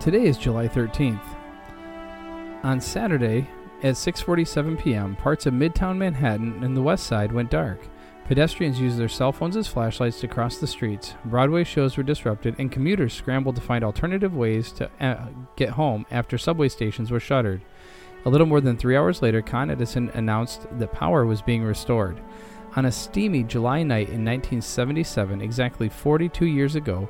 Today is July 13th. On Saturday at 6:47 p.m., parts of Midtown Manhattan and the West Side went dark. Pedestrians used their cell phones as flashlights to cross the streets. Broadway shows were disrupted, and commuters scrambled to find alternative ways to uh, get home after subway stations were shuttered. A little more than three hours later, Con Edison announced that power was being restored. On a steamy July night in 1977, exactly 42 years ago,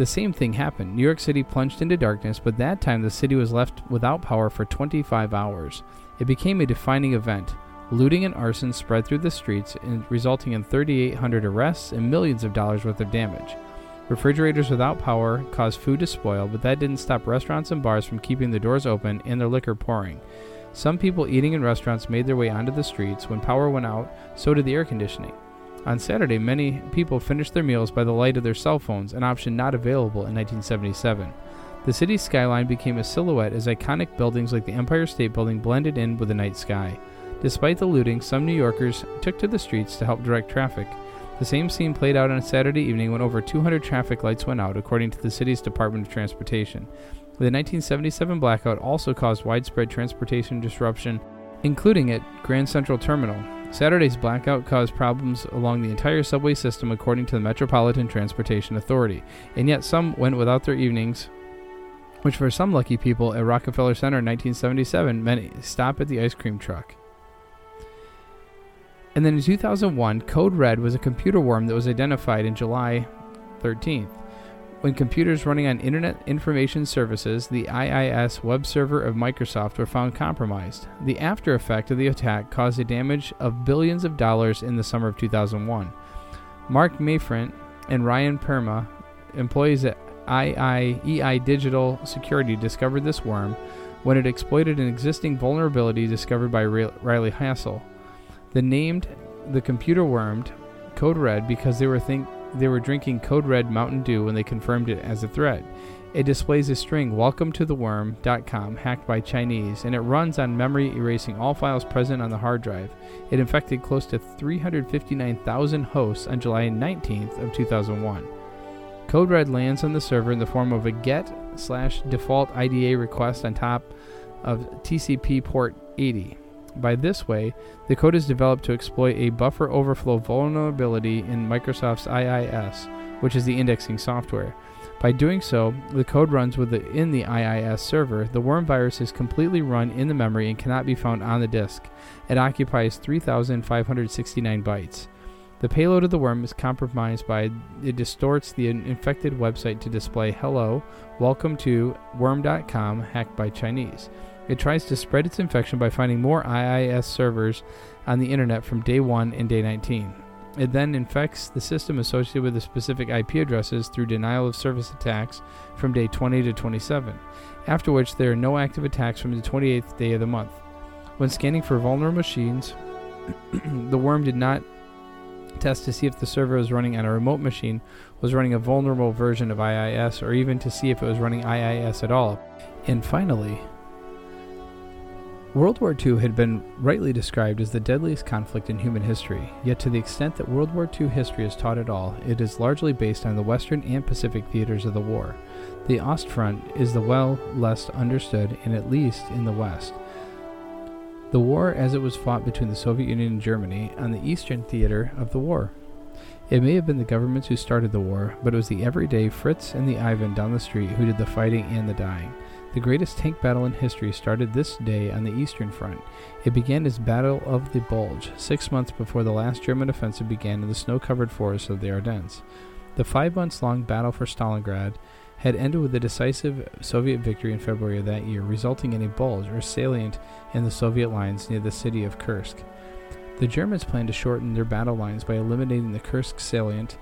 the same thing happened. New York City plunged into darkness, but that time the city was left without power for 25 hours. It became a defining event. Looting and arson spread through the streets, resulting in 3,800 arrests and millions of dollars worth of damage. Refrigerators without power caused food to spoil, but that didn't stop restaurants and bars from keeping their doors open and their liquor pouring. Some people eating in restaurants made their way onto the streets. When power went out, so did the air conditioning. On Saturday, many people finished their meals by the light of their cell phones, an option not available in 1977. The city's skyline became a silhouette as iconic buildings like the Empire State Building blended in with the night sky. Despite the looting, some New Yorkers took to the streets to help direct traffic. The same scene played out on a Saturday evening when over 200 traffic lights went out, according to the city's Department of Transportation. The 1977 blackout also caused widespread transportation disruption, including at Grand Central Terminal. Saturday's blackout caused problems along the entire subway system, according to the Metropolitan Transportation Authority, and yet some went without their evenings, which for some lucky people at Rockefeller Center in 1977 meant a stop at the ice cream truck. And then in 2001, Code Red was a computer worm that was identified in July 13th. When computers running on Internet Information Services, the IIS web server of Microsoft, were found compromised, the after effect of the attack caused a damage of billions of dollars in the summer of 2001. Mark Mayfront and Ryan Permeh, employees at IIEI Digital Security, discovered this worm when it exploited an existing vulnerability discovered by Riley Hassell. The named the computer wormed Code Red because they were think they were drinking Code Red Mountain Dew when they confirmed it as a thread. It displays a string welcome to the worm.com hacked by Chinese and it runs on memory erasing all files present on the hard drive. It infected close to 359,000 hosts on July 19th of 2001. Code Red lands on the server in the form of a get slash default IDA request on top of TCP port 80. By this way, the code is developed to exploit a buffer overflow vulnerability in Microsoft's IIS, which is the indexing software. By doing so, the code runs within the IIS server. The worm virus is completely run in the memory and cannot be found on the disk. It occupies 3,569 bytes. The payload of the worm is compromised by it distorts the infected website to display hello, welcome to worm.com hacked by Chinese. It tries to spread its infection by finding more IIS servers on the internet from day 1 and day 19. It then infects the system associated with the specific IP addresses through denial of service attacks from day 20 to 27, after which there are no active attacks from the 28th day of the month. When scanning for vulnerable machines, the worm did not test to see if the server was running on a remote machine was running a vulnerable version of IIS or even to see if it was running IIS at all. And finally, World War II had been rightly described as the deadliest conflict in human history, yet to the extent that World War II history is taught at all, it is largely based on the Western and Pacific theaters of the war. The Ostfront is the well less understood, and at least in the West. The war as it was fought between the Soviet Union and Germany on the Eastern theater of the war. It may have been the governments who started the war, but it was the everyday Fritz and the Ivan down the street who did the fighting and the dying. The greatest tank battle in history started this day on the Eastern Front. It began as Battle of the Bulge, six months before the last German offensive began in the snow covered forests of the Ardennes. The five months long battle for Stalingrad had ended with a decisive Soviet victory in February of that year, resulting in a bulge or salient in the Soviet lines near the city of Kursk. The Germans planned to shorten their battle lines by eliminating the Kursk salient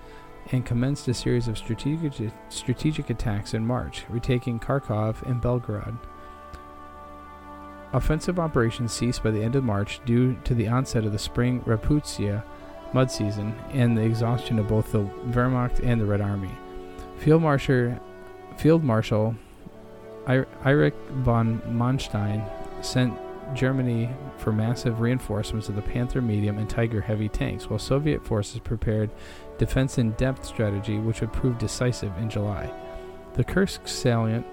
and commenced a series of strategic, strategic attacks in March, retaking Kharkov and Belgorod. Offensive operations ceased by the end of March due to the onset of the spring Raputia mud season and the exhaustion of both the Wehrmacht and the Red Army. Field Marshal, Field Marshal Erich von Manstein sent Germany for massive reinforcements of the Panther medium and Tiger heavy tanks, while Soviet forces prepared defense in depth strategy, which would prove decisive in July. The Kursk salient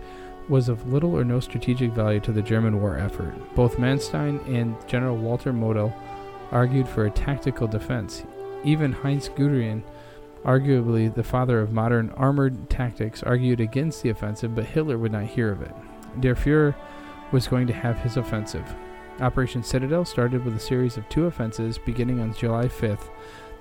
was of little or no strategic value to the German war effort. Both Manstein and General Walter Model argued for a tactical defense. Even Heinz Guderian, arguably the father of modern armored tactics, argued against the offensive, but Hitler would not hear of it. Der Fuhrer was going to have his offensive. Operation Citadel started with a series of two offensives beginning on July 5th.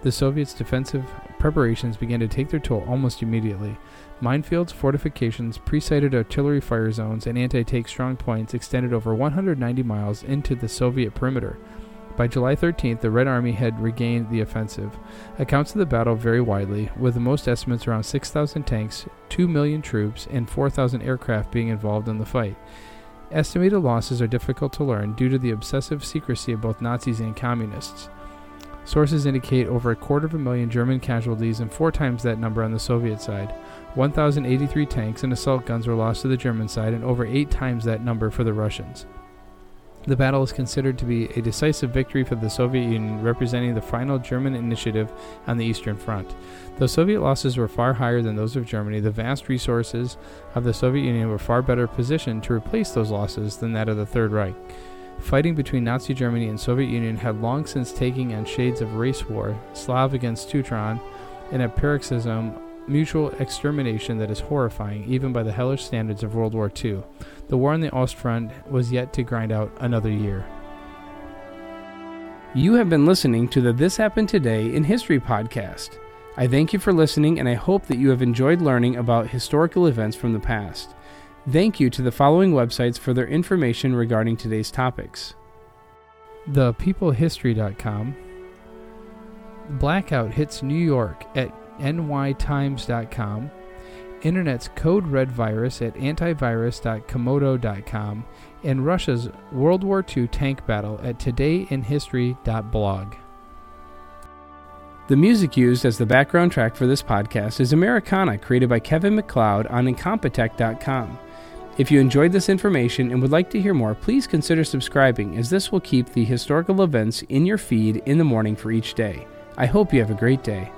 The Soviets' defensive preparations began to take their toll almost immediately. Minefields, fortifications, pre-sighted artillery fire zones, and anti-tank strong points extended over 190 miles into the Soviet perimeter. By July 13th, the Red Army had regained the offensive. Accounts of the battle vary widely, with the most estimates around 6,000 tanks, 2 million troops, and 4,000 aircraft being involved in the fight. Estimated losses are difficult to learn due to the obsessive secrecy of both Nazis and Communists. Sources indicate over a quarter of a million German casualties and four times that number on the Soviet side. 1,083 tanks and assault guns were lost to the German side, and over eight times that number for the Russians. The battle is considered to be a decisive victory for the Soviet Union, representing the final German initiative on the Eastern Front. Though Soviet losses were far higher than those of Germany, the vast resources of the Soviet Union were far better positioned to replace those losses than that of the Third Reich. Fighting between Nazi Germany and Soviet Union had long since taken on shades of race war, Slav against Teuton, and a paroxysm mutual extermination that is horrifying even by the hellish standards of World War II. The war on the Ostfront was yet to grind out another year. You have been listening to the This Happened Today in History podcast. I thank you for listening and I hope that you have enjoyed learning about historical events from the past. Thank you to the following websites for their information regarding today's topics. ThePeopleHistory.com Blackout hits New York at nytimes.com, Internet's Code Red virus at antivirus.comodo.com, and Russia's World War II tank battle at todayinhistory.blog. The music used as the background track for this podcast is Americana, created by Kevin MacLeod on Incompetech.com. If you enjoyed this information and would like to hear more, please consider subscribing, as this will keep the historical events in your feed in the morning for each day. I hope you have a great day.